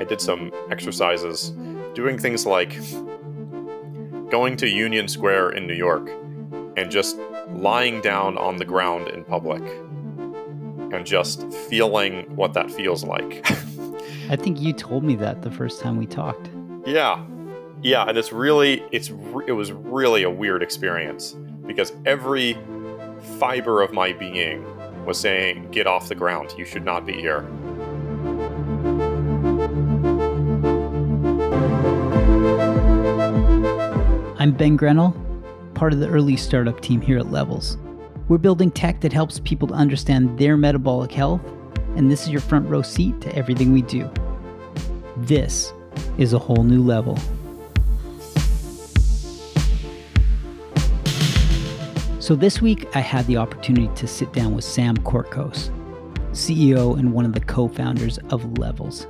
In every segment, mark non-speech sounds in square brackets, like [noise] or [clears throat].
I did some exercises doing things like going to Union Square in New York and just lying down on the ground in public and just feeling what that feels like. I think you told me that the first time we talked. Yeah. Yeah, and it's really it's it was really a weird experience because every fiber of my being was saying get off the ground. You should not be here. Ben Grynol, part of the early startup team here at Levels. We're building tech that helps people to understand their metabolic health, and this is your front row seat to everything we do. This is a whole new level. So, this week I had the opportunity to sit down with Sam Corcos, CEO and one of the co founders of Levels.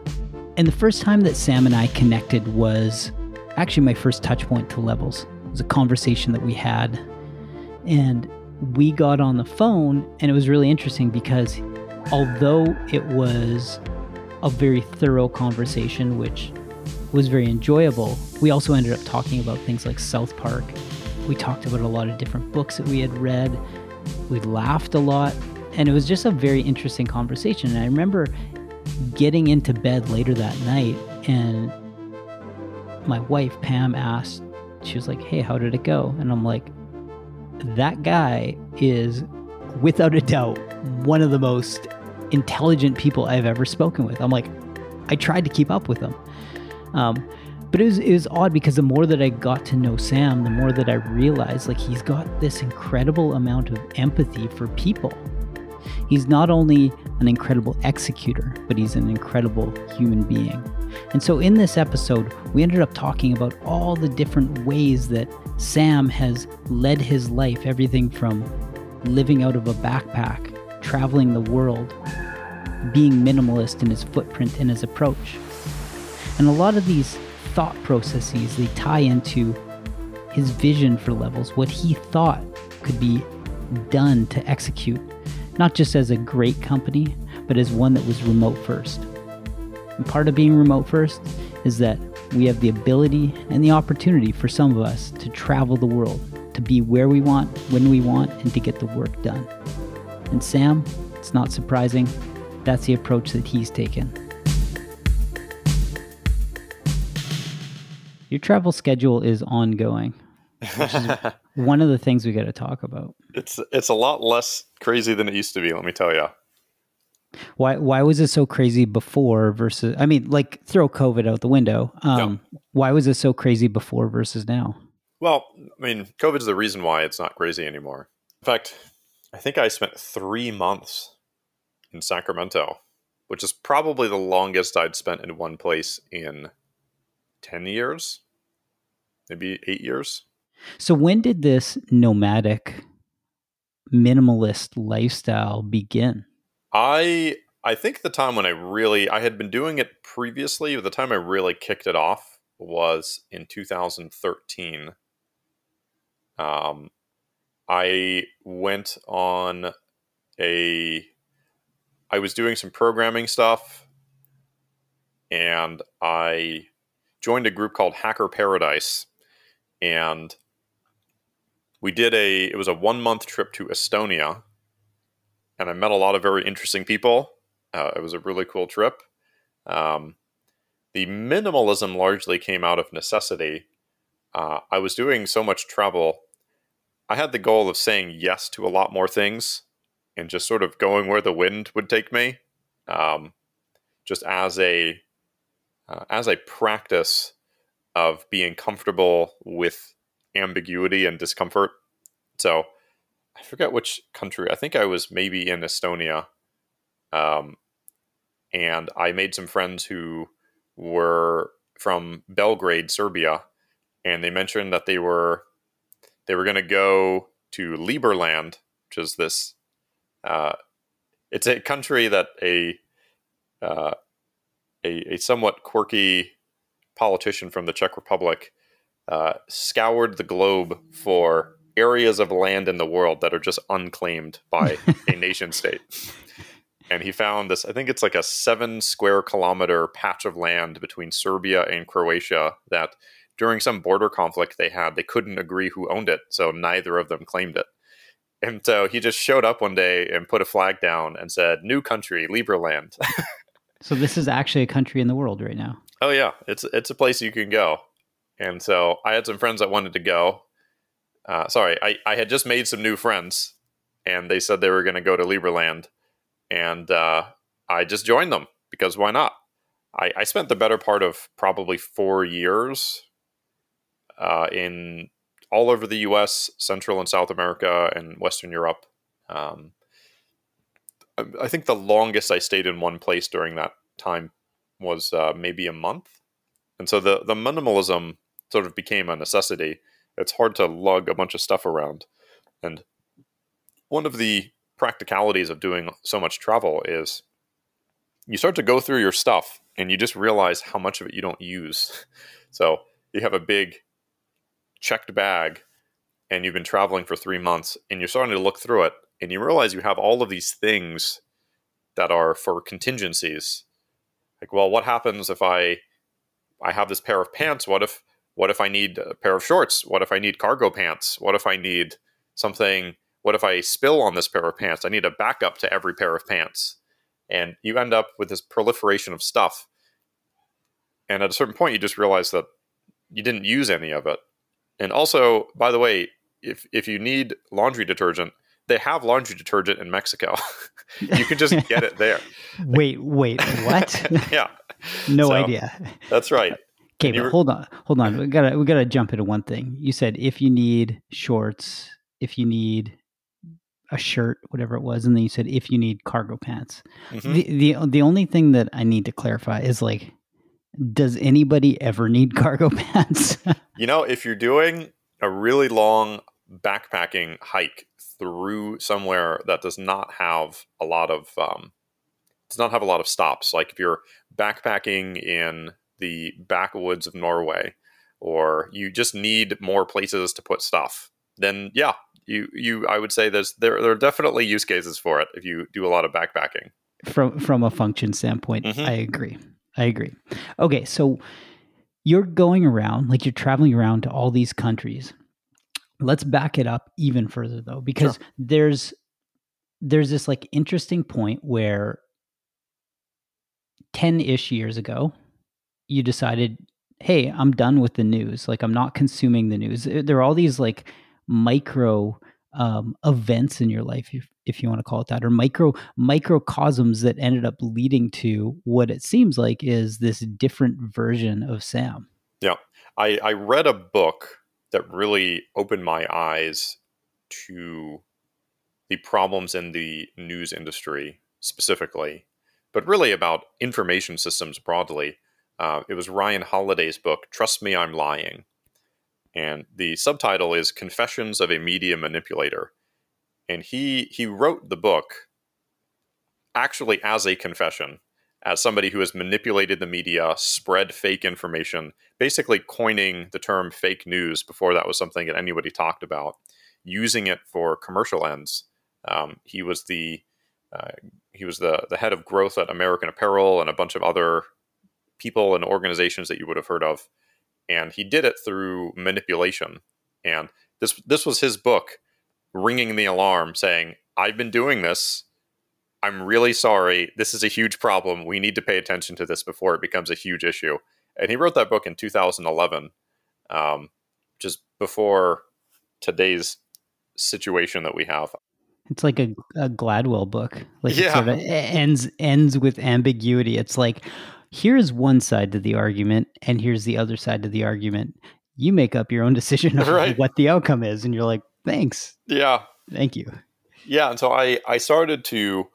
And the first time that Sam and I connected was actually my first touch point to levels. Was a conversation that we had. And we got on the phone, and it was really interesting because although it was a very thorough conversation, which was very enjoyable, we also ended up talking about things like South Park. We talked about a lot of different books that we had read. We laughed a lot, and it was just a very interesting conversation. And I remember getting into bed later that night and my wife Pam asked, she was like, "Hey, how did it go?" And I'm like, "That guy is without a doubt one of the most intelligent people I've ever spoken with." I'm like, I tried to keep up with him. Um, but it was, it was odd because the more that I got to know Sam, the more that I realized like he's got this incredible amount of empathy for people. He's not only an incredible executor, but he's an incredible human being. And so in this episode, we ended up talking about all the different ways that Sam has led his life everything from living out of a backpack, traveling the world, being minimalist in his footprint and his approach. And a lot of these thought processes, they tie into his vision for levels, what he thought could be done to execute, not just as a great company, but as one that was remote first. And part of being remote first is that we have the ability and the opportunity for some of us to travel the world, to be where we want, when we want, and to get the work done. And Sam, it's not surprising, that's the approach that he's taken. Your travel schedule is ongoing, which is [laughs] one of the things we got to talk about. It's it's a lot less crazy than it used to be. Let me tell you. Why why was it so crazy before versus? I mean, like throw COVID out the window. Um, no. Why was it so crazy before versus now? Well, I mean, COVID's the reason why it's not crazy anymore. In fact, I think I spent three months in Sacramento, which is probably the longest I'd spent in one place in ten years, maybe eight years. So when did this nomadic minimalist lifestyle begin? I I think the time when I really I had been doing it previously, the time I really kicked it off was in 2013. Um, I went on a I was doing some programming stuff and I joined a group called Hacker Paradise and we did a it was a 1 month trip to Estonia and I met a lot of very interesting people. Uh, it was a really cool trip. Um, the minimalism largely came out of necessity. Uh, I was doing so much travel. I had the goal of saying yes to a lot more things and just sort of going where the wind would take me, um, just as a uh, as a practice of being comfortable with ambiguity and discomfort. So I forget which country. I think I was maybe in Estonia. Um, and I made some friends who were from Belgrade, Serbia, and they mentioned that they were they were going to go to Liberland, which is this. Uh, it's a country that a, uh, a a somewhat quirky politician from the Czech Republic uh, scoured the globe for areas of land in the world that are just unclaimed by a [laughs] nation state. and he found this. I think it's like a seven square kilometer patch of land between Serbia and Croatia that during some border conflict they had, they couldn't agree who owned it, so neither of them claimed it. And so he just showed up one day and put a flag down and said, "New country, Liberland." [laughs] so this is actually a country in the world right now. Oh yeah, it's it's a place you can go. And so I had some friends that wanted to go. Uh, sorry, I, I had just made some new friends, and they said they were going to go to Liberland, and uh, I just joined them because why not? I, I spent the better part of probably four years uh, in all over the U.S., Central and South America, and Western Europe. Um, I think the longest I stayed in one place during that time was uh, maybe a month, and so the the minimalism sort of became a necessity. It's hard to lug a bunch of stuff around, and one of the practicalities of doing so much travel is you start to go through your stuff and you just realize how much of it you don't use. [laughs] So you have a big checked bag and you've been traveling for three months and you're starting to look through it and you realize you have all of these things that are for contingencies. Like well what happens if i i have this pair of pants? What if what if i need a pair of shorts what if i need cargo pants what if i need something what if i spill on this pair of pants i need a backup to every pair of pants and you end up with this proliferation of stuff and at a certain point you just realize that you didn't use any of it and also, by the way, if if you need laundry detergent, they have laundry detergent in Mexico. [laughs] you can just get it there. [laughs] wait, wait, what? [laughs] yeah. No so, idea. That's right. Okay, but hold on, hold on. We [clears throat] gotta we gotta jump into one thing. You said if you need shorts, if you need a shirt, whatever it was, and then you said if you need cargo pants. Mm-hmm. The the the only thing that I need to clarify is like does anybody ever need cargo [laughs] pants? you know, if you're doing a really long backpacking hike through somewhere that does not have a lot of um, does not have a lot of stops, like if you're backpacking in the backwoods of Norway, or you just need more places to put stuff, then yeah, you you I would say there's there there are definitely use cases for it if you do a lot of backpacking. From from a function standpoint, mm-hmm. I agree. I agree. Okay, so you're going around, like you're traveling around to all these countries. Let's back it up even further though, because sure. there's there's this like interesting point where 10-ish years ago, you decided, hey, I'm done with the news. Like I'm not consuming the news. There are all these like micro um, events in your life, if, if you want to call it that, or micro microcosms that ended up leading to what it seems like is this different version of Sam. Yeah, I, I read a book that really opened my eyes to the problems in the news industry specifically, but really about information systems broadly. Uh, it was Ryan Holiday's book, Trust Me, I'm Lying. And the subtitle is Confessions of a Media Manipulator. And he he wrote the book actually as a confession, as somebody who has manipulated the media, spread fake information, basically coining the term fake news before that was something that anybody talked about, using it for commercial ends. Um, he was the uh, he was the the head of growth at American Apparel and a bunch of other people and organizations that you would have heard of and he did it through manipulation. And this this was his book ringing the alarm saying, "I've been doing this. I'm really sorry. This is a huge problem. We need to pay attention to this before it becomes a huge issue." And he wrote that book in 2011, um, just before today's situation that we have. It's like a, a Gladwell book. Like yeah. it sort of ends ends with ambiguity. It's like, here's one side to the argument and here's the other side to the argument. You make up your own [laughs] decision of right. what the outcome is, and you're like, thanks. Yeah. Thank you. Yeah. And so I, I started to,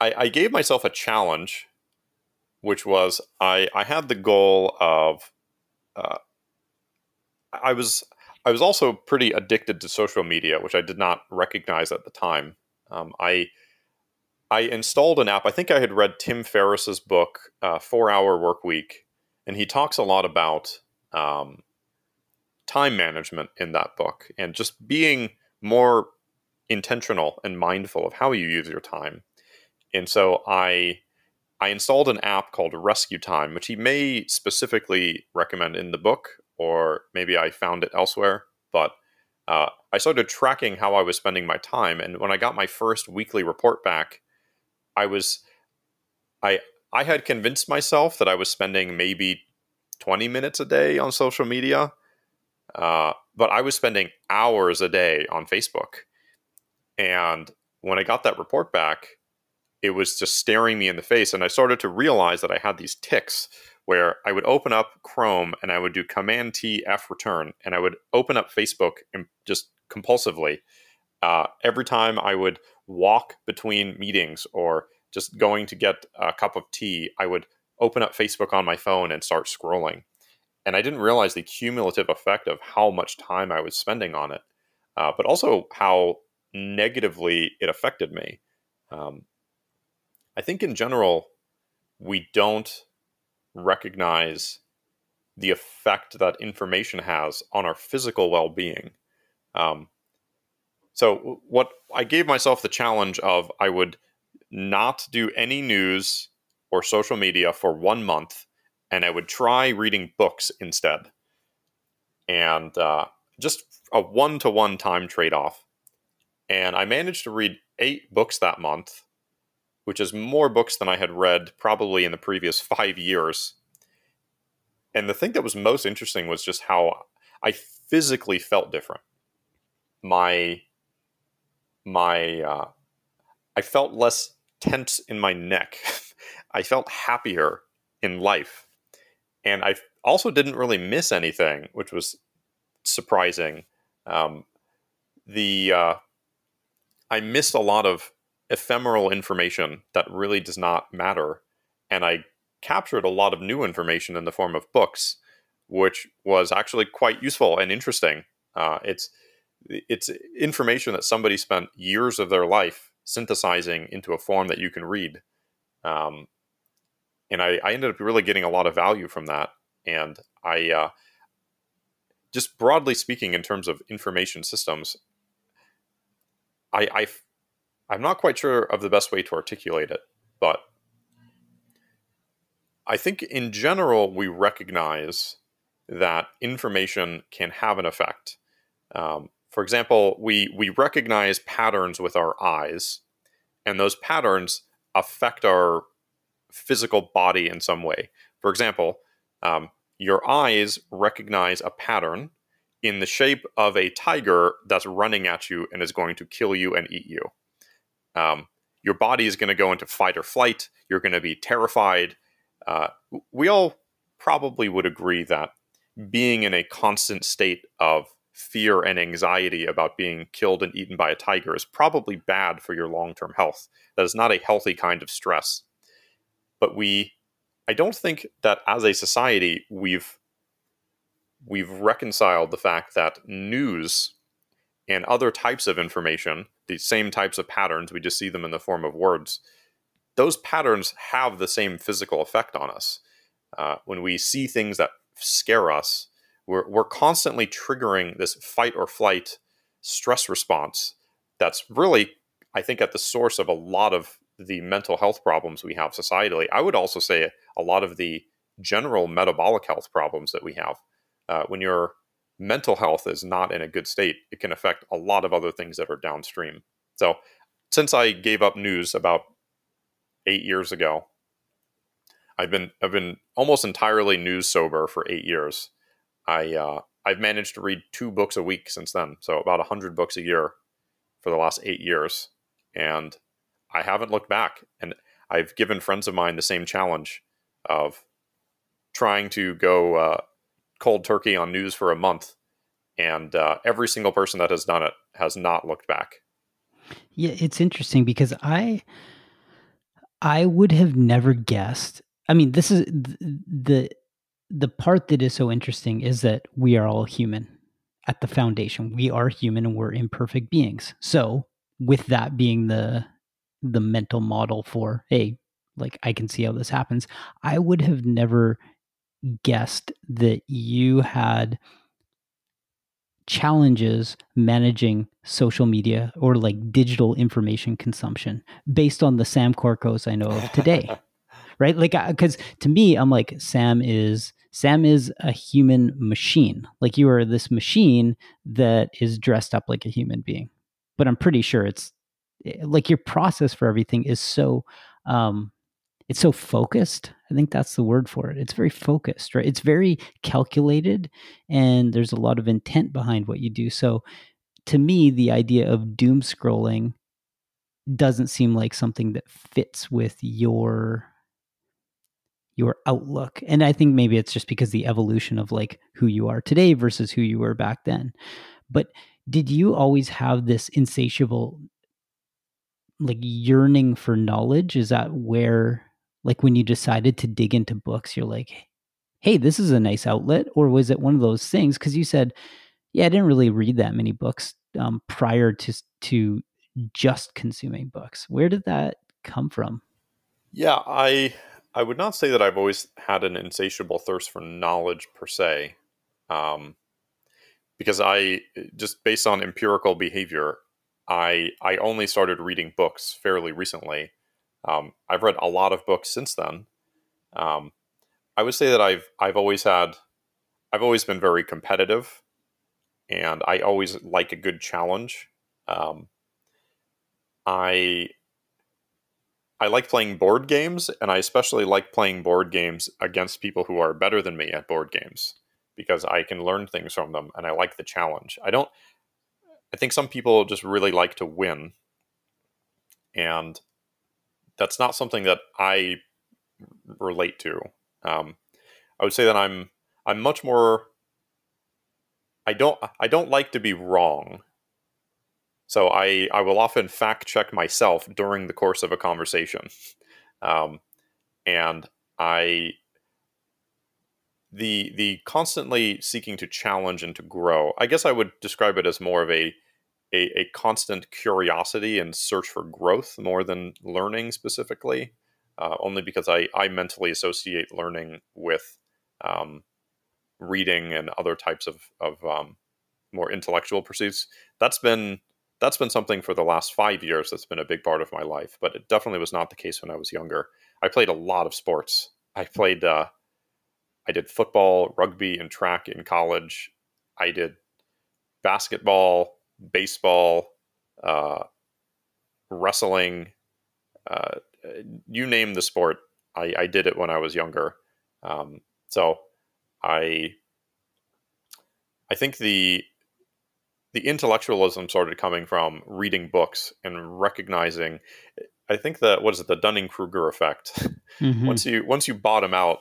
I, I gave myself a challenge, which was I, I had the goal of, uh, I was, I was also pretty addicted to social media, which I did not recognize at the time. Um, I, I installed an app. I think I had read Tim Ferriss's book, uh, Four Hour Work Week, and he talks a lot about um, time management in that book and just being more intentional and mindful of how you use your time. and so I I installed an app called Rescue Time, which he may specifically recommend in the book, or maybe I found it elsewhere. But uh, I started tracking how I was spending my time, and when I got my first weekly report back, I was I I had convinced myself that I was spending maybe 20 minutes a day on social media, uh, but I was spending hours a day on Facebook. And when I got that report back, it was just staring me in the face. And I started to realize that I had these ticks where I would open up Chrome and I would do Command T F return, and I would open up Facebook and just compulsively. Uh, every time I would walk between meetings or just going to get a cup of tea, I would open up Facebook on my phone and start scrolling. And I didn't realize the cumulative effect of how much time I was spending on it, uh, but also how negatively it affected me. Um, I think in general, we don't recognize the effect that information has on our physical well being. Um, so, what I gave myself the challenge of I would not do any news or social media for one month, and I would try reading books instead. And uh, just a one to one time trade off. And I managed to read eight books that month which is more books than I had read probably in the previous [laughs] five years. And the thing that was most interesting was just how I physically felt different. My my uh, I felt less tense in my neck. [laughs] I felt happier in life, and I also didn't really miss anything, which was surprising. Um, the uh, I missed a lot of ephemeral information that really does not matter. And I captured a lot of new information in the form of books, which was actually quite useful and interesting. Uh, it's it's information that somebody spent years of their life synthesizing into a form that you can read. Um, and I, I, ended up really getting a lot of value from that. And I, uh, just broadly speaking, in terms of information systems, I, I I'm not quite sure of the best way to articulate it, but I think in general we recognize that information can have an effect. Um, for example, we we recognize patterns with our eyes, and those patterns affect our physical body in some way. For example, um, your eyes recognize a pattern in the shape of a tiger that's running at you and is going to kill you and eat you um, your body is going to go into fight or flight. You're going to be terrified. Uh, we all probably would agree that being in a constant state of fear and anxiety about being killed and eaten by a tiger is probably bad for your long term health. That is not a healthy kind of stress. But we, I don't think that as a society we've we've reconciled the fact that news and other types of information, the same types of patterns, we just see them in the form of words, those patterns have the same physical effect on us. Uh, when we see things that scare us, we're, we're constantly triggering this fight or flight stress response that's really, I think, at the source of a lot of the mental health problems we have societally. I would also say a lot of the general metabolic health problems that we have. Uh, when you're mental health is not in a good state, it can affect a lot of other things that are downstream. So, since I gave up news about eight years ago, I've been I've been almost entirely news sober for eight years. I uh, I've managed to read two books a week since then, so about hundred books a year for the last eight years, and I haven't looked back. And I've given friends of mine the same challenge of trying to go uh, cold turkey on news for a month, and uh, every single person that has done it has not looked back. Yeah, it's interesting because I I would have never guessed. I mean, this is the the part that is so interesting is that we are all human at the foundation. We are human and we're imperfect beings. So, with that being the the mental model for hey, like I can see how this happens, I would have never guessed that you had challenges managing social media or like digital information consumption based on the Sam Corcos I know of today. [laughs] right? Like cuz to me I'm like Sam is Sam is a human machine. Like you are this machine that is dressed up like a human being. But I'm pretty sure it's eh, like your process for everything is so um it's so focused. I think that's the word for it. It's very focused, right? It's very calculated and there's a lot of intent behind what you do. So to me, the idea of doom scrolling doesn't seem like something that fits with your your outlook. And I think maybe it's just because the evolution of like who you are today versus who you were back then. But did you always have this insatiable like yearning for knowledge? Is that where like when you decided to dig into books, you're like, hey, this is a nice outlet? Or was it one of those things? Because you said, yeah, I didn't really read that many books um, prior to to just consuming books. Where did that come from? Yeah, I I would not say that I've always had an insatiable thirst for knowledge per se, um, because I just based on empirical behavior, I I only started reading books fairly recently, um, I've read a lot of books since then. Um, I would say that I've I've always had I've always been very competitive, and I always like a good challenge. Um, I I like playing board games, and I especially like playing board games against people who are better than me at board games because I can learn things from them, and I like the challenge. I don't. I think some people just really like to win, and that's not something that I relate to. Um, I would say that I'm I'm much more. I don't I don't like to be wrong. So I I will often fact check myself during the course of a conversation, um, and I the the constantly seeking to challenge and to grow. I guess I would describe it as more of a a, a constant curiosity and search for growth more than learning specifically. Uh, only because I, I mentally associate learning with um, reading and other types of, of um, more intellectual pursuits. That's been that's been something for the last five years that's been a big part of my life, but it definitely was not the case when I was younger. I played a lot of sports. I played uh, I did football, rugby, and track in college. I did basketball, baseball, uh, wrestling, uh, you name the sport. I, I, did it when I was younger. Um, so I I think the the intellectualism started coming from reading books and recognizing. I think that what is it the Dunning Kruger effect. Mm-hmm. once you once you bottom out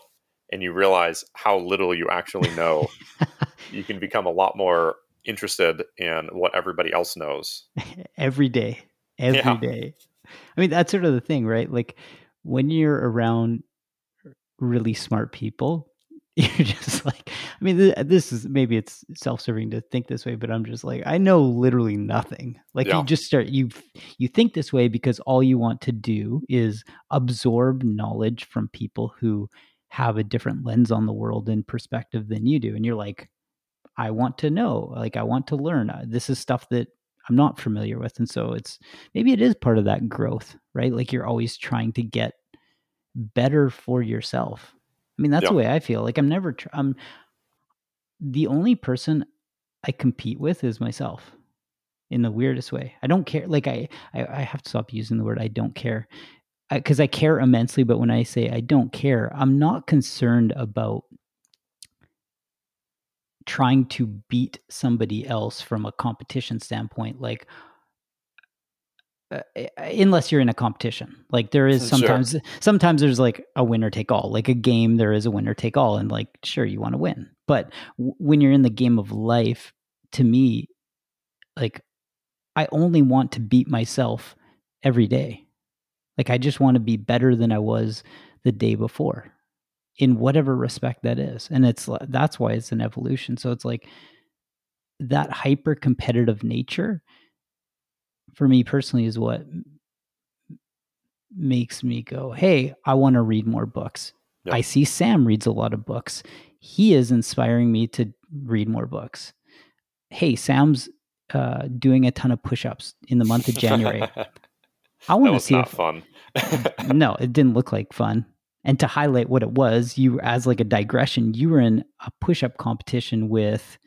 and you realize how little you actually know, [laughs] you can become a lot more interested in what everybody else knows [laughs] every day every yeah. day. i mean that's sort of the thing right like when you're around really smart people [laughs] you're just like i mean this is maybe it's self-serving to think this way but i'm just like i know literally nothing like yeah. you just start you you think this way because all you want to do is absorb knowledge from people who have a different lens on the world and perspective than you do and you're like I want to know, like I want to learn. Uh, this is stuff that I'm not familiar with. And so it's maybe it is part of that growth, right? Like you're always trying to get better for yourself. I mean, that's the way I feel. Like I'm never, tr- I'm the only person I compete with is myself in the weirdest way. I don't care. Like I, I, I have to stop using the word I don't care because I, I care immensely. But when I say I don't care, I'm not concerned about trying to beat somebody else from a competition standpoint like uh, unless you're in a competition. Like there is sometimes sure. sometimes there's like a winner take all. Like a game there is a winner take all and like sure you want to win. But w- when you're in the game of life to me like i only want to beat myself every day. Like i just want to be better than i was the day before in whatever respect that is. And it's that's why it's an evolution. So it's like that hyper competitive nature for me personally is what makes me go hey i want to read more books yep. i see sam reads a lot of books he is inspiring me to read more books hey, Sam's uh, doing a ton of push-ups in the month of January. [laughs] I want to see not if fun. [laughs] no, [laughs] it didn't look like fun. And to highlight what it was, you as like a digression, you were in a push-up competition with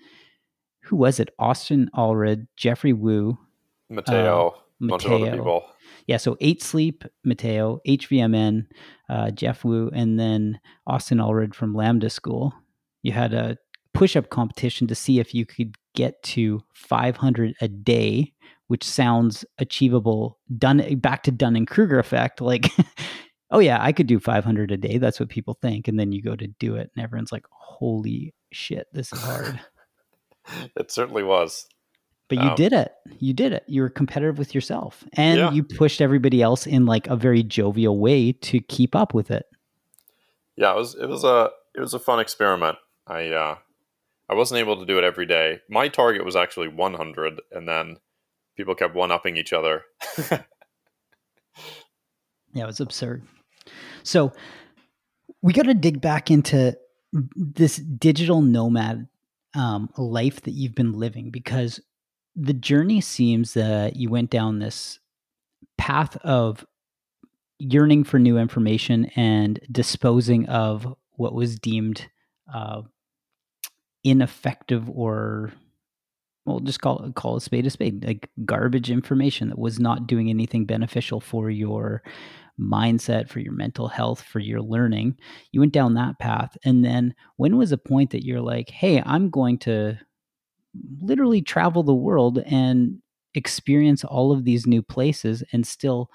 who was it? Austin Allred, Geoffrey Woo, Matteo, uh, bunch of other people. Yeah, so Eight Sleep, Mateo, HVMN, uh, Jeff Woo, and then Austin Allred from Lambda School. You had a push-up competition to see if you could get to 500 a day, which sounds achievable. Done back to Dunning Kruger effect, like. [laughs] oh yeah, I could do 500 a day. That's what people think. And then you go to do it and everyone's like, holy shit, this is hard. [laughs] it certainly was. But you um, did it. You did it. You were competitive with yourself and yeah. you pushed everybody else in like a very jovial way to keep up with it. Yeah, it was it was a it was a fun experiment. I uh I wasn't able to do it every day. My target was actually 100 and then people kept one upping each other. [laughs] yeah, it was absurd. So we got to dig back into this digital nomad um, life that you've been living because the journey seems that you went down this path of yearning for new information and disposing of what was deemed uh, ineffective or well just call call a spade a spade like garbage information that was not doing anything beneficial for your mindset, for your mental health, for your learning. You went down that path. And then when was a point that you're like, hey, I'm going to literally travel the world and experience all of these new places and still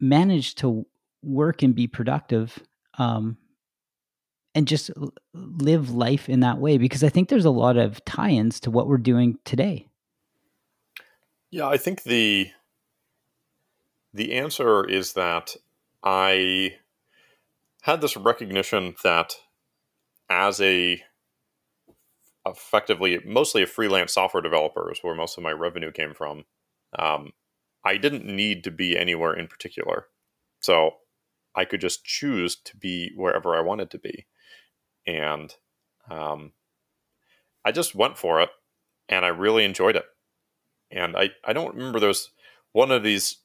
manage to work and be productive um, and just live life in that way because i think there's a lot of tie-ins to what we're doing today. Yeah i think the the answer is that I had this recognition that as a effectively mostly a freelance software developer is where most of my revenue came from. Um, I didn't need to be anywhere in particular, so I could just choose to be wherever I wanted to be, and um, I just went for it, and I really enjoyed it. And I I don't remember there's one of these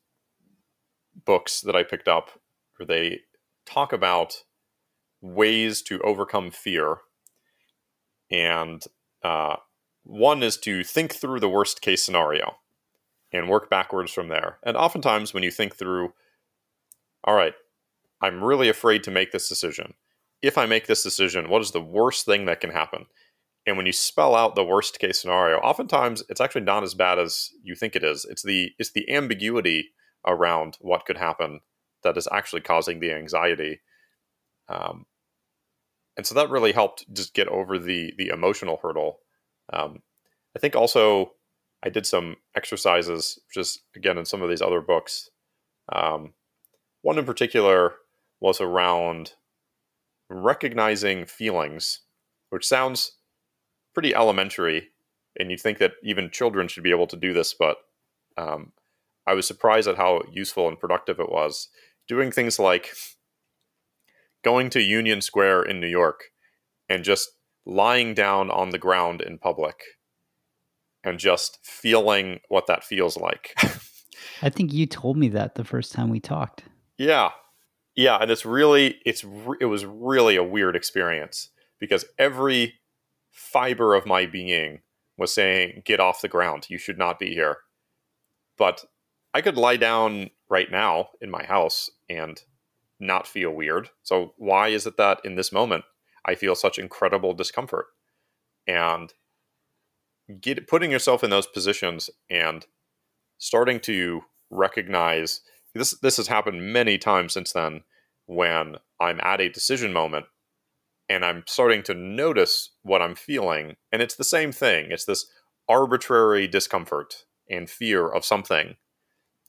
books that I picked up where they talk about ways to overcome fear. And uh, one is to think through the worst case scenario and work backwards from there. And oftentimes, when you think through, all right, I'm really afraid to make this decision. If I make this decision, what is the worst thing that can happen? And when you spell out the worst case scenario, oftentimes it's actually not as bad as you think it is. It's the it's the ambiguity around what could happen that is actually causing the anxiety. Um, and so that really helped just get over the the emotional hurdle. Um, I think also I did some exercises, just again in some of these other books. Um, one in particular was around recognizing feelings, which sounds pretty elementary, and you'd think that even children should be able to do this, but um, I was surprised at how useful and productive it was. Doing things like going to Union Square in New York and just lying down on the ground in public and just feeling what that feels like. [laughs] I think you told me that the first time we talked. Yeah. Yeah, and it's really it's it was really a weird experience because every fiber of my being was saying get off the ground. You should not be here. But I could lie down right now in my house and not feel weird. So why is it that in this moment I feel such incredible discomfort? And get putting yourself in those positions and starting to recognize this this has happened many times since then when I'm at a decision moment and I'm starting to notice what I'm feeling and it's the same thing. It's this arbitrary discomfort and fear of something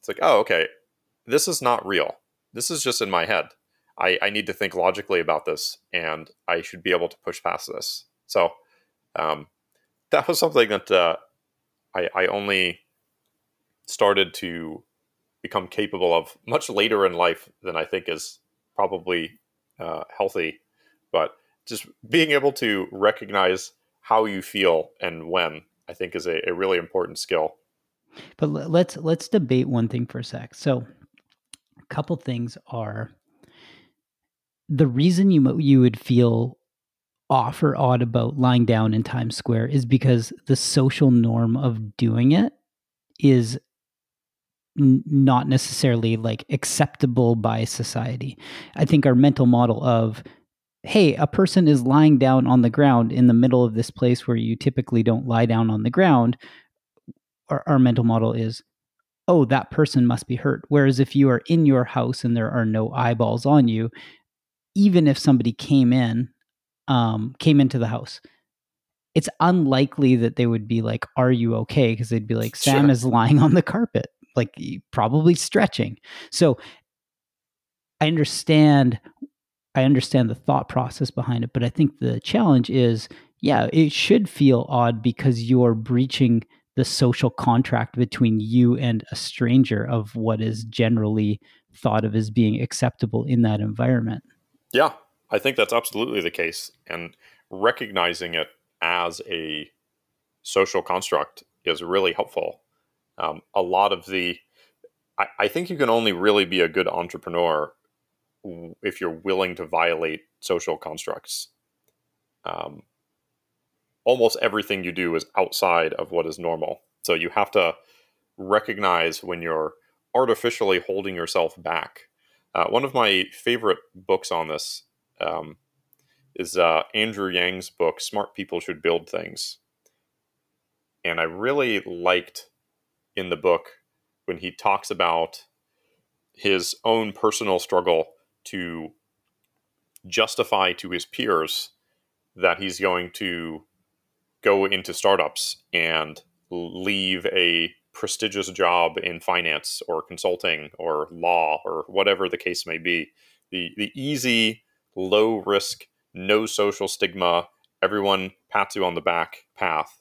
it's like, oh, okay, this is not real. This is just in my head. I, I need to think logically about this, and I should be able to push past this. So um, that was something that uh, I, I only started to become capable of much later in life than I think is probably uh, healthy. But just being able to recognize how you feel and when I think is a, a really important skill. But let's let's debate one thing for a sec. So, couple things are the reason you you would feel off or odd about lying down in Times Square is because the social norm of doing it is n- not necessarily like acceptable by society. I think our mental model of hey, a person is lying down on the ground in the middle of this place where you typically don't lie down on the ground, our, our mental model is oh, that person must be hurt. Whereas if you are in your house and there are no eyeballs on you, even if somebody came in, um, came into the house, it's unlikely that they would be like, "Are you okay?" Because they'd be like, "Sam sure. is lying on the carpet, like probably stretching." So I understand, I understand the thought process behind it, but I think the challenge is, yeah, it should feel odd because you're breaching the social contract between you and a stranger of what is generally thought of as being acceptable in that environment. Yeah, I think that's absolutely the case. And recognizing it as a social construct is really helpful. Um, a lot of the, I, I think you can only really be a good entrepreneur if you're willing to violate social constructs. Um, almost everything you do is outside of what is normal. So you have to recognize when you're artificially holding yourself back. Uh, one of my favorite books on this um, is uh, Andrew Yang's book, Smart People Should Build Things. And I really liked in the book when he talks about his own personal struggle to justify to his peers that he's going to go into startups and leave a prestigious job in finance or consulting or law or whatever the case may be. The the easy, low risk, no social stigma, everyone pats you on the back path.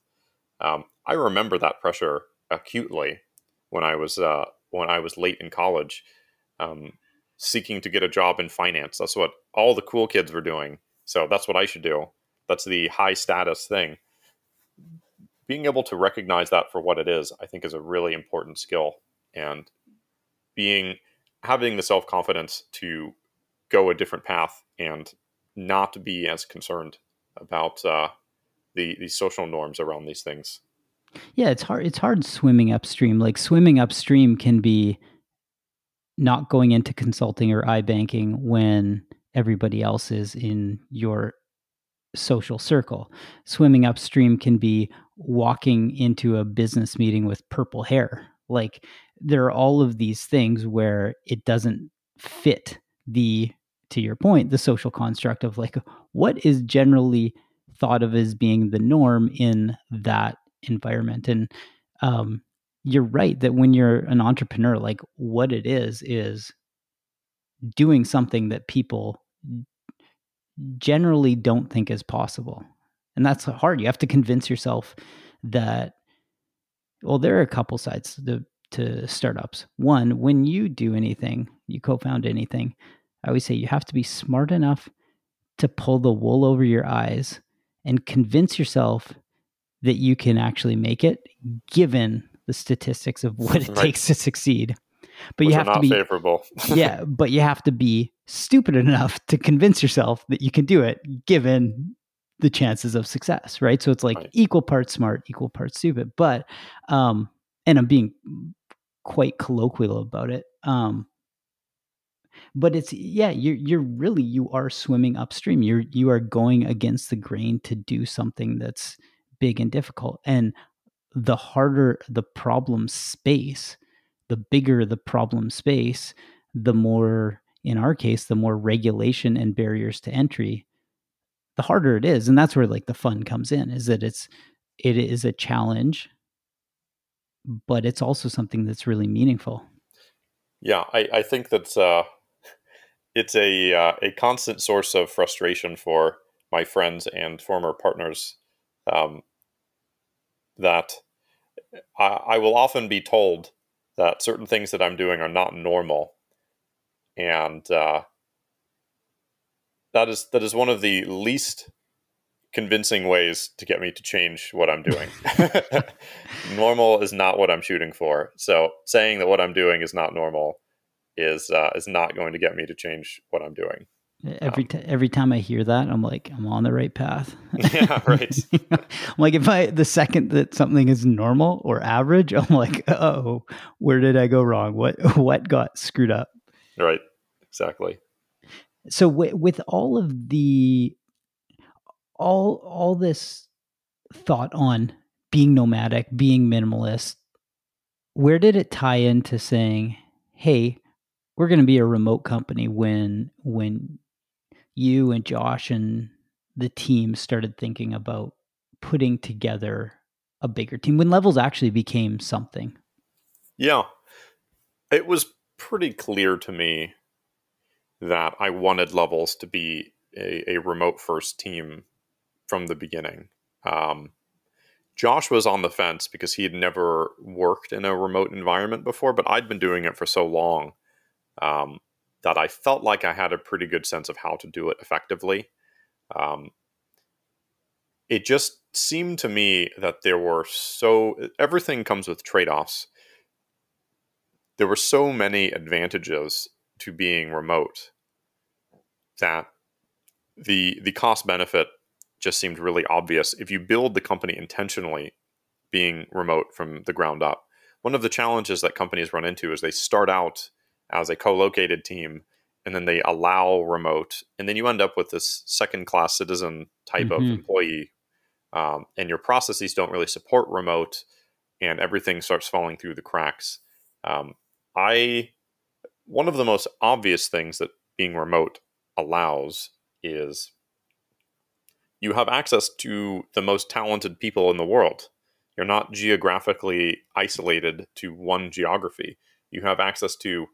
Um, I remember that pressure acutely when I was uh, when I was late in college, um, seeking to get a job in finance. That's what all the cool kids were doing. So that's what I should do. That's the high status thing being able to recognize that for what it is, I think, is a really important skill. And being having the self confidence to go a different path and not be as concerned about uh, the the social norms around these things. Yeah, it's hard. It's hard swimming upstream. Like swimming upstream can be not going into consulting or iBanking when everybody else is in your social circle. Swimming upstream can be walking into a business meeting with purple hair. Like there are all of these things where it doesn't fit the to your point the social construct of like what is generally thought of as being the norm in that environment and um, you're right that when you're an entrepreneur like what it is is doing something that people generally don't think is possible. And that's hard. You have to convince yourself that, well, there are a couple sides to, to startups. One, when you do anything, you co found anything, I always say you have to be smart enough to pull the wool over your eyes and convince yourself that you can actually make it given the statistics of what it [laughs] right. takes to succeed. But Which you have to be favorable. [laughs] yeah, but you have to be stupid enough to convince yourself that you can do it given the chances of success, right? So it's like right. equal parts smart, equal parts stupid. But um and I'm being quite colloquial about it. Um but it's yeah, you're you're really you are swimming upstream. You're you are going against the grain to do something that's big and difficult. And the harder the problem space, the bigger the problem space, the more, in our case, the more regulation and barriers to entry, the harder it is. And that's where like the fun comes in, is that it's it is a challenge, but it's also something that's really meaningful. Yeah, I, I think that's uh [laughs] it's a uh, a constant source of frustration for my friends and former partners um, that I, I, will often be told that certain things that I'm doing are not normal, and uh, that is that is one of the least convincing ways to get me to change what I'm doing. [laughs] [laughs] normal is not what I'm shooting for. So saying that what I'm doing is not normal is uh, is not going to get me to change what I'm doing. Every um, t- every time I hear that, I'm like, I'm on the right path. [laughs] yeah, right. I'm like, if I the second that something is normal or average, I'm like, oh, where did I go wrong? What what got screwed up? Right. Exactly. So w- with all of the all all this thought on being nomadic, being minimalist, where did it tie into saying, "Hey, we're going to be a remote company when when you and Josh and the team started thinking about putting together a bigger team when levels actually became something? Yeah. It was pretty clear to me that i wanted levels to be a, a remote first team from the beginning um, josh was on the fence because he had never worked in a remote environment before but i'd been doing it for so long um, that I felt like I had a pretty good sense of how to do it effectively. Um, it just seemed to me that there were so everything comes with trade-offs. There were so many advantages to being remote that the the cost benefit just seemed really obvious if you build the company intentionally being remote from the ground up. One of the challenges that companies run into is they start out as a co-located team and then they allow remote and then you end up with this second class citizen type mm-hmm. of employee um, and your processes don't really support remote and everything starts falling through the cracks um, i one of the most obvious things that being remote allows is you have access to the most talented people in the world you're not geographically isolated to one geography you have access to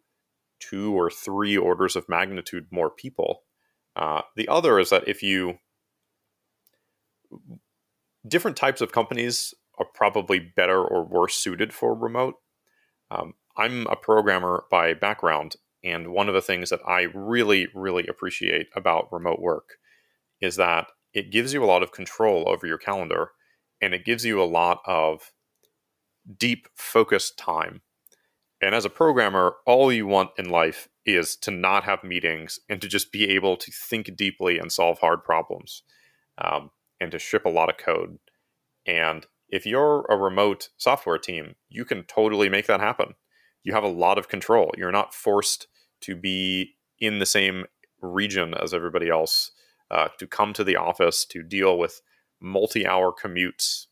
two or three orders of magnitude more people. Uh, the other is that if you different types of companies are probably better or worse suited for remote. Um, I'm a programmer by background, and one of the things that I really, really appreciate about remote work is that it gives you a lot of control over your calendar and it gives you a lot of deep focused time and as a programmer, all you want in life is to not have meetings and to just be able to think deeply and solve hard problems um, and to ship a lot of code. And if you're a remote software team, you can totally make that happen. You have a lot of control. You're not forced to be in the same region as everybody else, uh, to come to the office, to deal with multi hour commutes,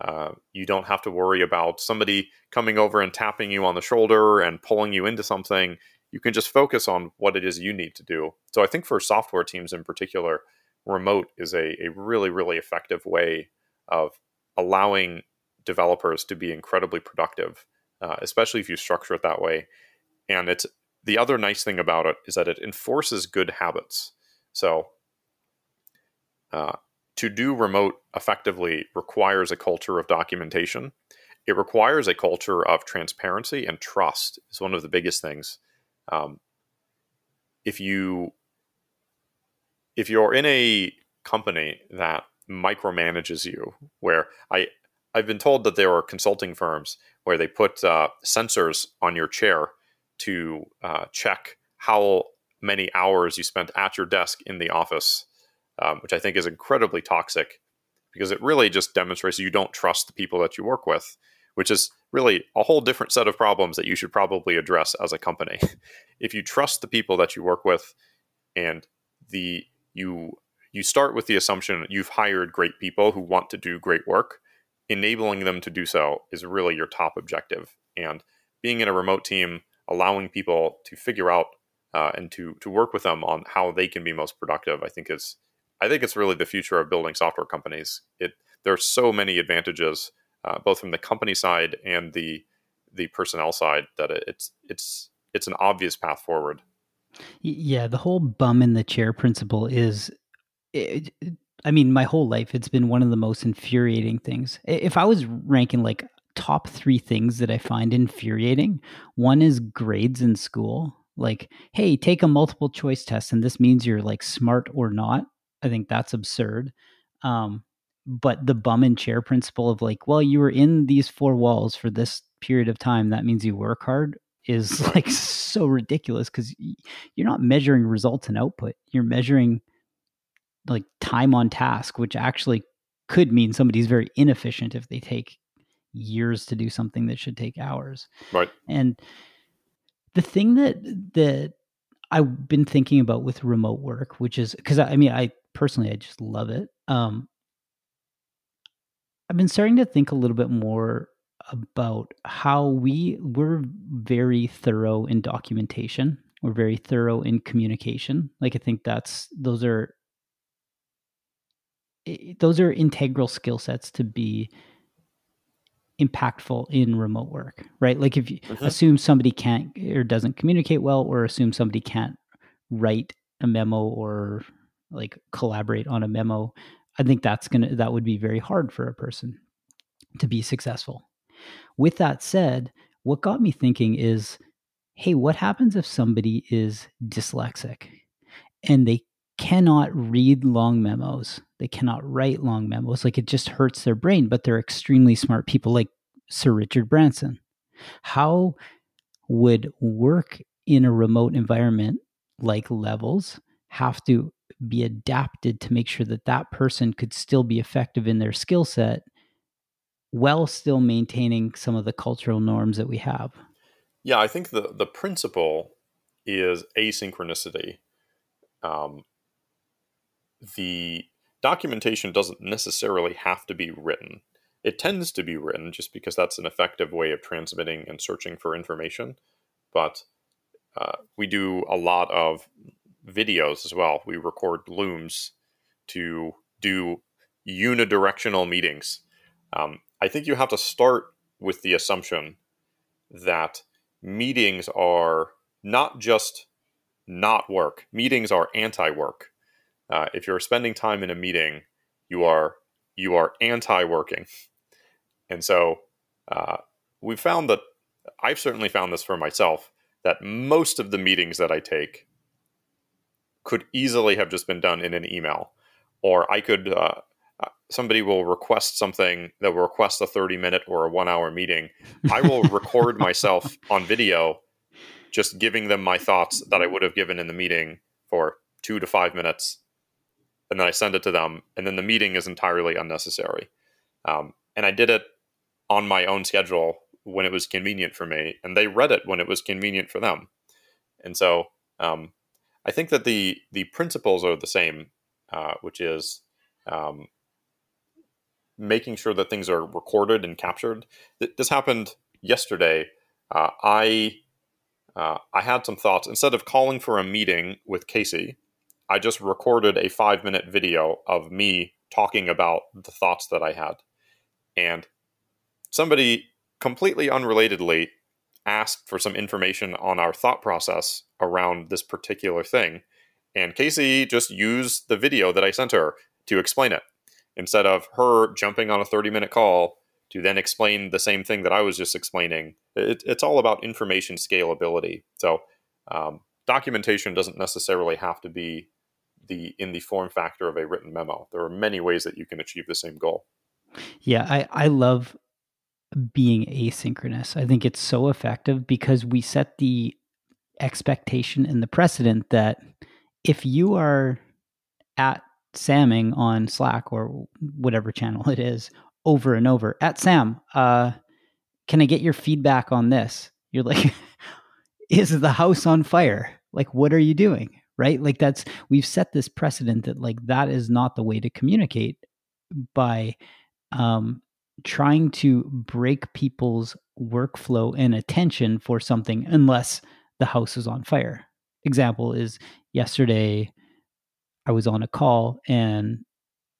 uh, you don't have to worry about somebody coming over and tapping you on the shoulder and pulling you into something. You can just focus on what it is you need to do. So I think for software teams in particular, remote is a, a really, really effective way of allowing developers to be incredibly productive, uh, especially if you structure it that way. And it's the other nice thing about it is that it enforces good habits. So uh, to do remote effectively requires a culture of documentation. It requires a culture of transparency and trust is one of the biggest things. Um, if you if you're in a company that micromanages you, where I I've been told that there are consulting firms where they put uh, sensors on your chair to uh, check how many hours you spent at your desk in the office um, which I think is incredibly toxic because it really just demonstrates you don't trust the people that you work with, which is really a whole different set of problems that you should probably address as a company. [laughs] if you trust the people that you work with and the you you start with the assumption that you've hired great people who want to do great work, enabling them to do so is really your top objective. And being in a remote team, allowing people to figure out uh, and to to work with them on how they can be most productive, I think is I think it's really the future of building software companies. It there are so many advantages, uh, both from the company side and the the personnel side, that it's it's it's an obvious path forward. Yeah, the whole bum in the chair principle is. It, I mean, my whole life, it's been one of the most infuriating things. If I was ranking like top three things that I find infuriating, one is grades in school. Like, hey, take a multiple choice test, and this means you're like smart or not. I think that's absurd. Um, but the bum and chair principle of like, well, you were in these four walls for this period of time. That means you work hard is [laughs] like so ridiculous because you're not measuring results and output. You're measuring like time on task, which actually could mean somebody's very inefficient if they take years to do something that should take hours. Right. And the thing that that I've been thinking about with remote work, which is because I, I, mean, I personally I just love it. Um, I've been starting to think a little bit more about how we we're very thorough in documentation. We're very thorough in communication. Like I think that's those are those are integral skill sets to be impactful in remote work, right? Like if you mm-hmm. assume somebody can't or doesn't communicate well, or assume somebody can't write a memo or like collaborate on a memo, I think that's gonna that would be very hard for a person to be successful. With that said, what got me thinking is, hey, what happens if somebody is dyslexic and they cannot read long memos. They cannot write long memos. Like it just hurts their brain, but they're extremely smart people like Sir Richard Branson. How would work in a remote environment like levels have to be adapted to make sure that that person could still be effective in their skill set while still maintaining some of the cultural norms that we have? Yeah, I think the the principle is asynchronicity. Um, the documentation doesn't necessarily have to be written. It tends to be written just because that's an effective way of transmitting and searching for information. But uh, we do a lot of videos as well. We record looms to do unidirectional meetings. Um, I think you have to start with the assumption that meetings are not just not work, meetings are anti work. Uh, if you're spending time in a meeting, you are you are anti-working, and so uh, we've found that I've certainly found this for myself that most of the meetings that I take could easily have just been done in an email, or I could. Uh, uh somebody will request something that will request a 30 minute or a one hour meeting. I will record [laughs] myself on video, just giving them my thoughts that I would have given in the meeting for two to five minutes and then I send it to them, and then the meeting is entirely unnecessary. Um, and I did it on my own schedule when it was convenient for me, and they read it when it was convenient for them. And so um, I think that the the principles are the same, uh, which is um, making sure that things are recorded and captured. This happened yesterday. Uh, I uh, I had some thoughts. Instead of calling for a meeting with Casey, I just recorded a five minute video of me talking about the thoughts that I had. And somebody completely unrelatedly asked for some information on our thought process around this particular thing. And Casey just used the video that I sent her to explain it instead of her jumping on a 30 minute call to then explain the same thing that I was just explaining. It, it's all about information scalability. So, um, documentation doesn't necessarily have to be the in the form factor of a written memo. There are many ways that you can achieve the same goal. Yeah, I, I love being asynchronous. I think it's so effective because we set the expectation and the precedent that if you are at Samming on Slack or whatever channel it is over and over at Sam, uh, can I get your feedback on this? You're like, [laughs] is the house on fire? Like, what are you doing? Right? Like that's we've set this precedent that like that is not the way to communicate by um trying to break people's workflow and attention for something unless the house is on fire. Example is yesterday i was on a call and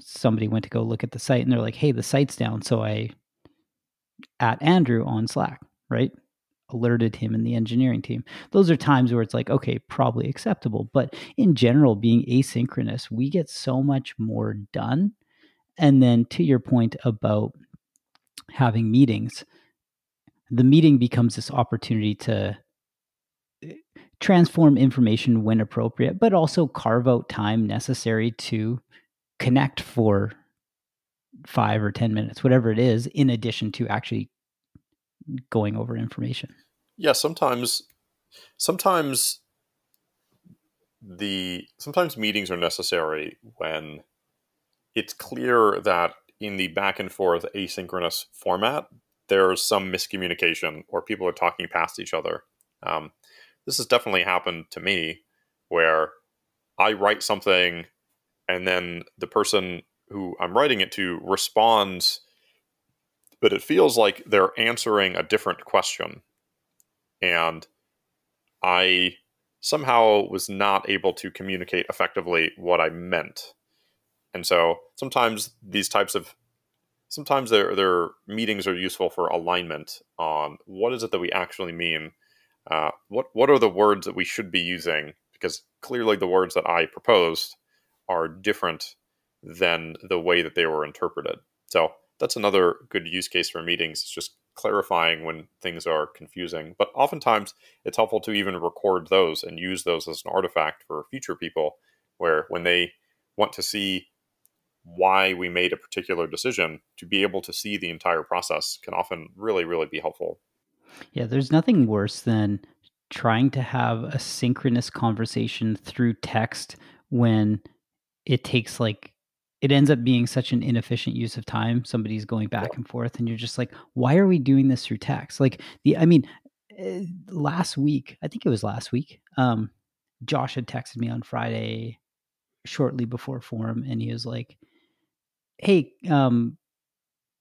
somebody went to go look at the site and they're like hey the site's down. So i at andrew on slack right alerted him and the engineering team. Those are times where it's like, okay, probably acceptable. But in general, being asynchronous, we get so much more done. And then to your point about having meetings, the meeting becomes this opportunity to eh, transform information when appropriate, but also carve out time necessary to connect for five or 10 minutes, whatever it is, in addition to actually going over information. Yeah, sometimes, sometimes the sometimes meetings are necessary when it's clear that in the back and forth asynchronous format there's some miscommunication or people are talking past each other. Um, this has definitely happened to me where I write something and then the person who I'm writing it to responds, but it feels like they're answering a different question. And I somehow was not able to communicate effectively what I meant. And so sometimes these types of sometimes their their meetings are useful for alignment on what is it that we actually mean. Uh, what what are the words that we should be using? Because clearly the words that I proposed are different than the way that they were interpreted. So that's another good use case for meetings. It's just clarifying when things are confusing. But oftentimes it's helpful to even record those and use those as an artifact for future people where when they want to see why we made a particular decision to be able to see the entire process can often really really be helpful yeah there's nothing worse than trying to have a synchronous conversation through text when it takes like it ends up being such an inefficient use of time somebody's going back and forth and you're just like why are we doing this through text? Like the i mean uh, last week i think it was last week um josh had texted me on friday shortly before forum and he was like hey um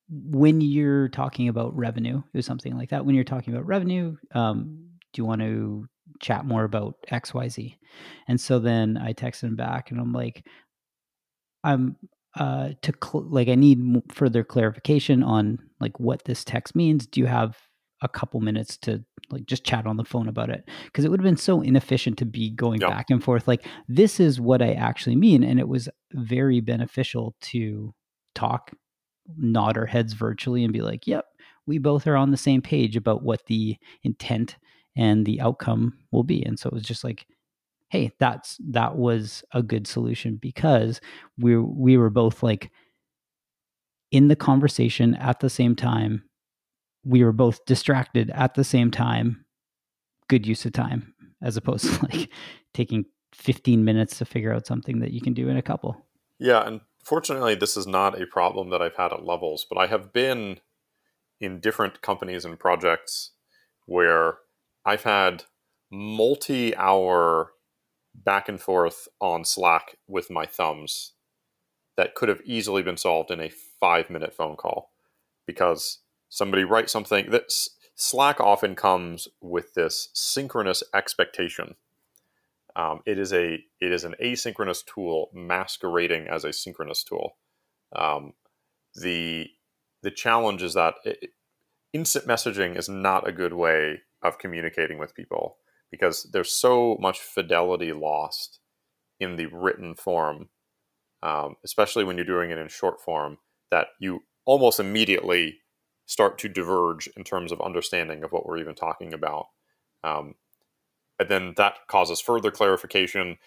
when you're talking about revenue it was something like that when you're talking about revenue um do you want to chat more about xyz and so then i texted him back and i'm like I'm uh to cl- like I need further clarification on like what this text means. Do you have a couple minutes to like just chat on the phone about it? Because it would have been so inefficient to be going back and forth. Like this is what I actually mean, and it was very beneficial to talk, nod our heads virtually, and be like, "Yep, we both are on the same page about what the intent and the outcome will be." And so it was just like hey, that's that was a good solution because we we were both like in the conversation at the same time. We were both distracted at the same time. Good use of time as opposed to [laughs] like taking 15 minutes to figure out something that you can do in a couple. Yeah, and fortunately this is not a problem that I've had at levels, but I have been in different companies and projects where I've had multi-hour back and forth on Slack with my thumbs that could have easily been solved in a five minute phone call because somebody writes something that Slack often comes with this synchronous expectation. Um, it is a it is an asynchronous tool masquerading as a synchronous tool. Um, the the challenge is that it, instant messaging is not a good way of communicating with people because there's so much fidelity lost in the written form, um, especially when you're doing it in short form, that you almost immediately start to diverge in terms of understanding of what we're even talking about. Um, and then that causes further clarification.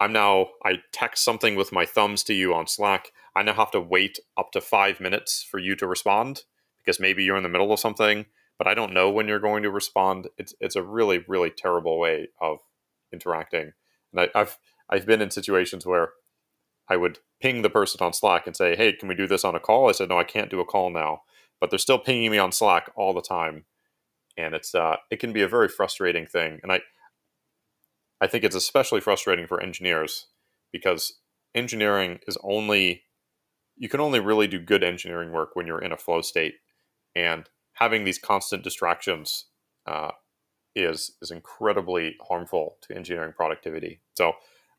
I'm now, I text something with my thumbs to you on Slack. I now have to wait up to five minutes for you to respond because maybe you're in the middle of something but I don't know when you're going to respond. It's it's a really really terrible way of interacting. And I, I've I've been in situations where I would ping the person on Slack and say, "Hey, can we do this on a call?" I said, "No, I can't do a call now," but they're still pinging me on Slack all the time, and it's uh, it can be a very frustrating thing. And I I think it's especially frustrating for engineers because engineering is only you can only really do good engineering work when you're in a flow state, and having these constant distractions uh, is is incredibly harmful to engineering productivity. So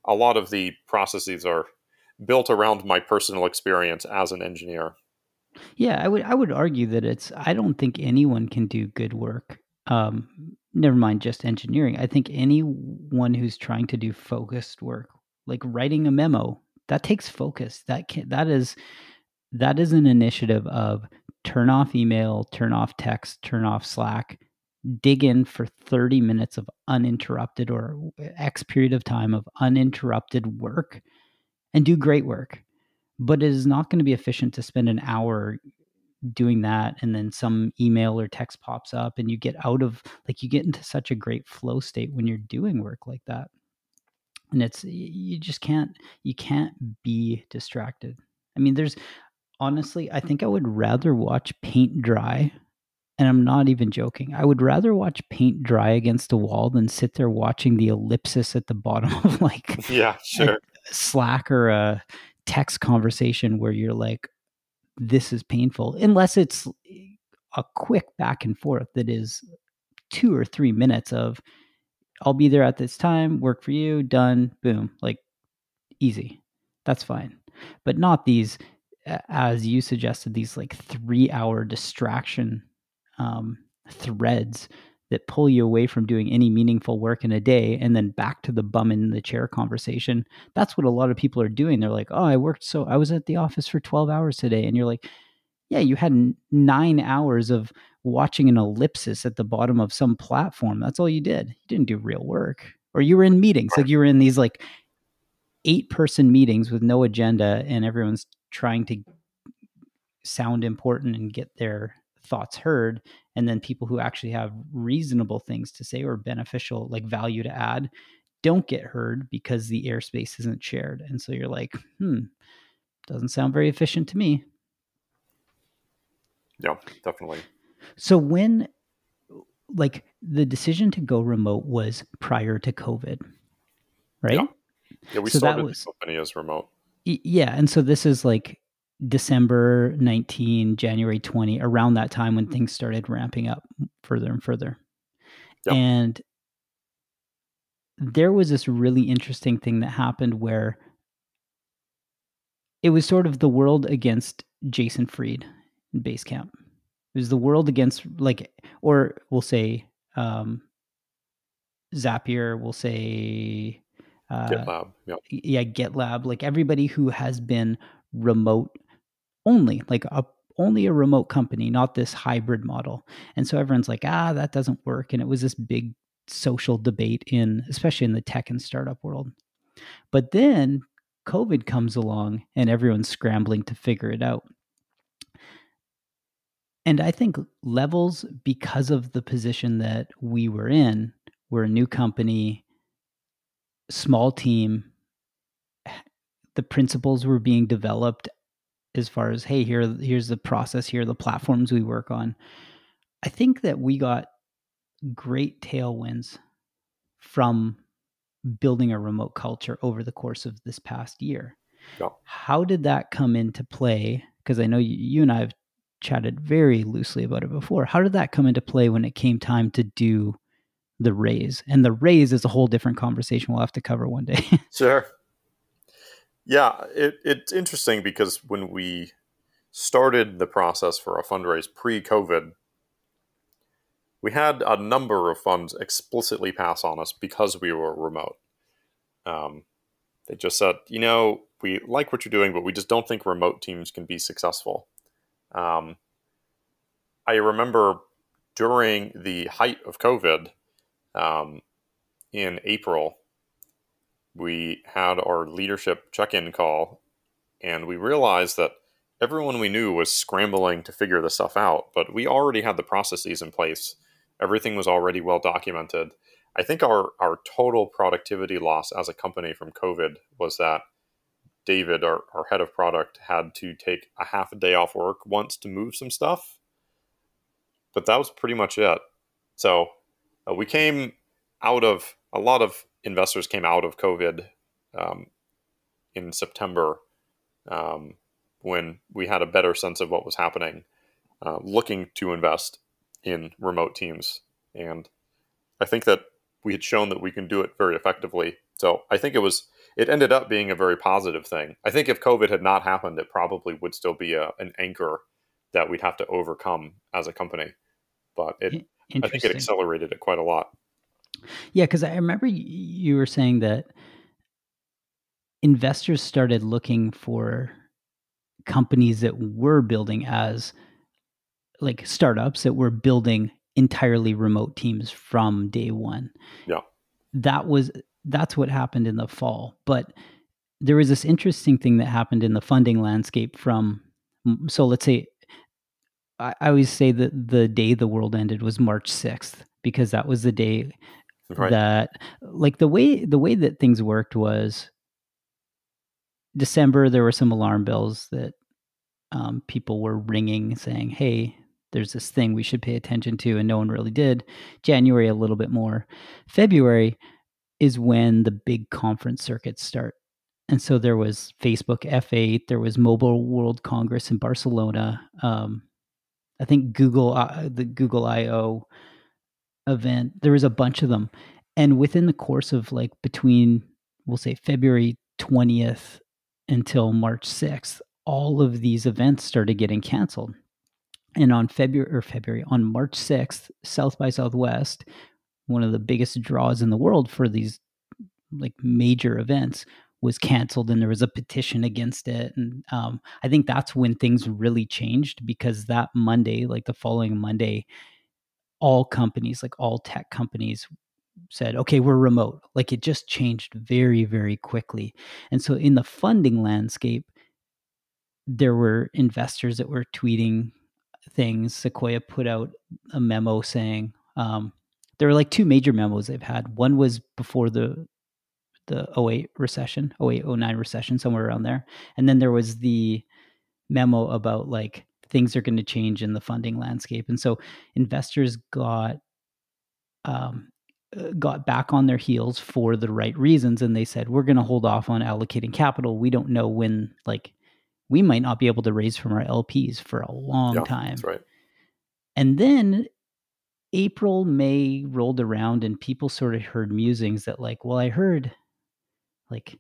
a lot of the processes are built around my personal experience as an engineer. Yeah, I would I would argue that it's I don't think anyone can do good work. Um, never mind just engineering. I think anyone who's trying to do focused work, like writing a memo, that takes focus. That can that is that is an initiative of turn off email, turn off text, turn off Slack, dig in for 30 minutes of uninterrupted or X period of time of uninterrupted work and do great work. But it is not going to be efficient to spend an hour doing that and then some email or text pops up and you get out of like you get into such a great flow state when you're doing work like that. And it's you just can't you can't be distracted. I mean there's honestly i think i would rather watch paint dry and i'm not even joking i would rather watch paint dry against a wall than sit there watching the ellipsis at the bottom [laughs] of like yeah sure slack or a text conversation where you're like this is painful unless it's eh, a quick back and forth that is two or three minutes of I'll be there at this time, work for you, done, boom, like easy. That's fine. But not these, as you suggested, these like three hour distraction um, threads that pull you away from doing any meaningful work in a day and then back to the bum in the chair conversation. That's what a lot of people are doing. They're like, oh, I worked so, I was at the office for 12 hours today. And you're like, yeah, you had nine hours of watching an ellipsis at the bottom of some platform. That's all you did. You didn't do real work. Or you were in meetings, like you were in these like eight person meetings with no agenda and everyone's trying to sound important and get their thoughts heard and then people who actually have reasonable things to say or beneficial like value to add don't get heard because the airspace isn't shared. And so you're like hmm doesn't sound very efficient to me. Yeah definitely. So when like the decision to go remote was prior to covid right? Yeah, yeah we so started that was, the company as remote yeah and so this is like December 19, January 20, around that time when things started ramping up further and further. Yep. And there was this really interesting thing that happened where it was sort of the world against Jason Fried in Basecamp. It was the world against, like, or we'll say um, Zapier, we'll say uh, GitLab. Yep. Yeah, GitLab. Like everybody who has been remote only, like a only a remote company, not this hybrid model. And so everyone's like, ah, that doesn't work. And it was this big social debate in, especially in the tech and startup world. But then COVID comes along and everyone's scrambling to figure it out. And I think levels, because of the position that we were in, we're a new company, small team, the principles were being developed as far as hey here here's the process here the platforms we work on. I think that we got great tailwinds from building a remote culture over the course of this past year. Yeah. how did that come into play? Because i know you, you and i have chatted very loosely about it before. How did that come into play when it came time to do the raise and the raise is a whole different conversation we'll have to cover one day [laughs] sure yeah, it, it's interesting because when we started the process for a fundraise pre COVID, we had a number of funds explicitly pass on us because we were remote. Um, they just said, you know, we like what you're doing, but we just don't think remote teams can be successful. Um, I remember during the height of COVID um, in April, we had our leadership check in call, and we realized that everyone we knew was scrambling to figure this stuff out, but we already had the processes in place. Everything was already well documented. I think our, our total productivity loss as a company from COVID was that David, our, our head of product, had to take a half a day off work once to move some stuff. But that was pretty much it. So uh, we came out of a lot of investors came out of COVID um, in September um, when we had a better sense of what was happening, uh, looking to invest in remote teams. And I think that we had shown that we can do it very effectively. So I think it was it ended up being a very positive thing. I think if COVID had not happened, it probably would still be a, an anchor that we'd have to overcome as a company. But it I think it accelerated it quite a lot. Yeah, because I remember you were saying that investors started looking for companies that were building as like startups that were building entirely remote teams from day one. Yeah. That was that's what happened in the fall. But there was this interesting thing that happened in the funding landscape from so let's say I, I always say that the day the world ended was March 6th because that was the day right. that like the way the way that things worked was December there were some alarm bells that um, people were ringing saying, "Hey, there's this thing we should pay attention to," and no one really did. January a little bit more. February is when the big conference circuits start. And so there was Facebook F8, there was Mobile World Congress in Barcelona. Um, I think Google, uh, the Google I/O event. There was a bunch of them, and within the course of like between, we'll say February twentieth until March sixth, all of these events started getting canceled. And on February or February on March sixth, South by Southwest, one of the biggest draws in the world for these like major events was canceled and there was a petition against it and um, i think that's when things really changed because that monday like the following monday all companies like all tech companies said okay we're remote. Like it just changed very very quickly. And so in the funding landscape there were investors that were tweeting things. Sequoia put out a memo saying um, there were like two major memos they've had. One was before the the 08 recession, 08, 09 recession, somewhere around there. And then there was the memo about like things are going to change in the funding landscape. And so investors got um, uh, got back on their heels for the right reasons and they said we're going to hold off on allocating capital we don't know when like we might not be able to raise from our lps for a long yeah, time that's right and then april may rolled around and people sort of heard musings that like well i heard like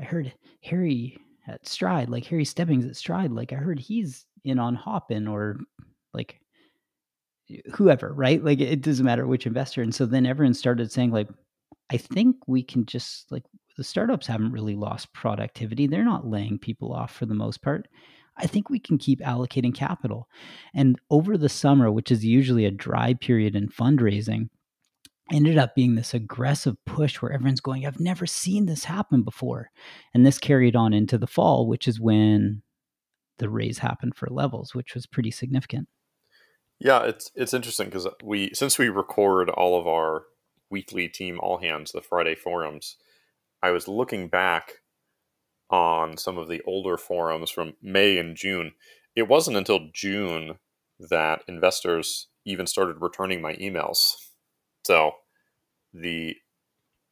I heard Harry at Stride, like Harry Stebbings at Stride, like I heard he's in on Hopin or like whoever, right? Like it doesn't matter which investor. And so then everyone started saying like, I think we can just like the startups haven't really lost productivity. They're not laying people off for the most part. I think we can keep allocating capital. And over the summer, which is usually a dry period in fundraising, ended up being this aggressive push where everyone's going, I've never seen this happen before. And this carried on into the fall, which is when the raise happened for levels, which was pretty significant. Yeah, it's it's interesting because we since we record all of our weekly team all hands, the Friday forums, I was looking back on some of the older forums from May and June. It wasn't until June that investors even started returning my emails. So the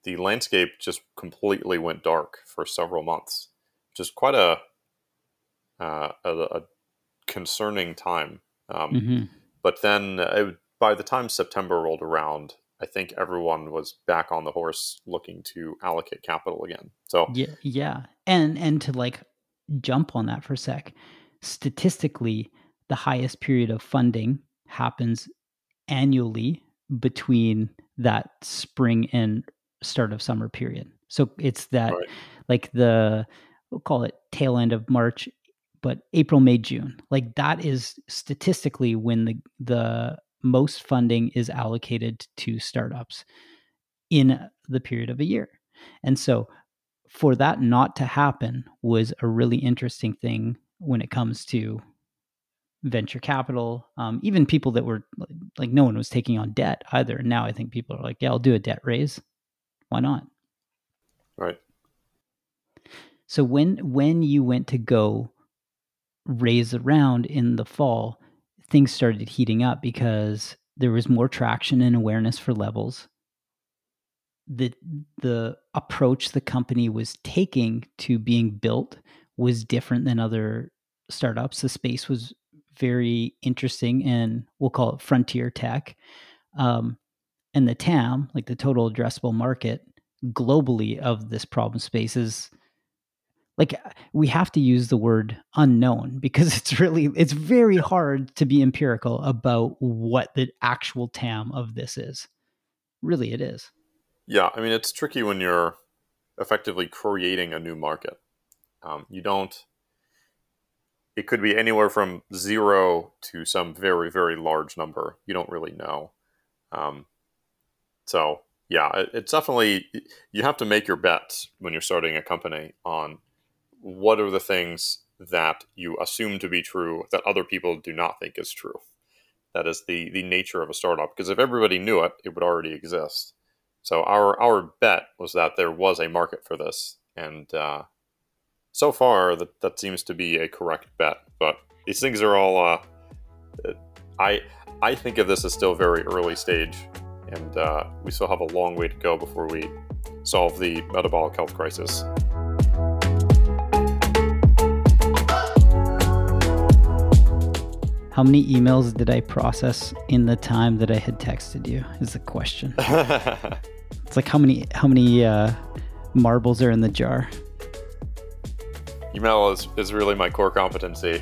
the landscape just completely went dark for several months, which is quite a uh, a, a, concerning time. Um, mm-hmm. But then it, by the time September rolled around, I think everyone was back on the horse looking to allocate capital again. So yeah, yeah, and and to like jump on that for a sec, statistically, the highest period of funding happens annually between that spring and start of summer period. So it's that right. like the we'll call it tail end of March, but April, May, June. Like that is statistically when the the most funding is allocated to startups in the period of a year. And so for that not to happen was a really interesting thing when it comes to venture capital, um, even people that were like no one was taking on debt either. Now I think people are like, yeah, I'll do a debt raise. Why not? Right. So when when you went to go raise a round in the fall, things started heating up because there was more traction and awareness for levels. The the approach the company was taking to being built was different than other startups. The space was very interesting and we'll call it frontier tech. Um, and the TAM, like the total addressable market globally of this problem space is like we have to use the word unknown [laughs] because it's really it's very hard to be empirical about what the actual TAM of this is. Really it is. Yeah, I mean it's tricky when you're effectively creating a new market. Um, you don't it could be anywhere from zero to some very very large number. You don't really know. Um, so yeah, it's definitely you have to make your bets when you're starting a company on what are the things that you assume to be true that other people do not think is true. That is the the nature of a startup. Because if everybody knew it, it would already exist. So our our bet was that there was a market for this, and uh, so far that that seems to be a correct bet. But these things are all. Uh, I I think of this as still very early stage and uh, we still have a long way to go before we solve the metabolic health crisis. How many emails did I process in the time that I had texted you? Is the question. [laughs] it's like how many how many uh, marbles are in the jar. Email is, is really my core competency.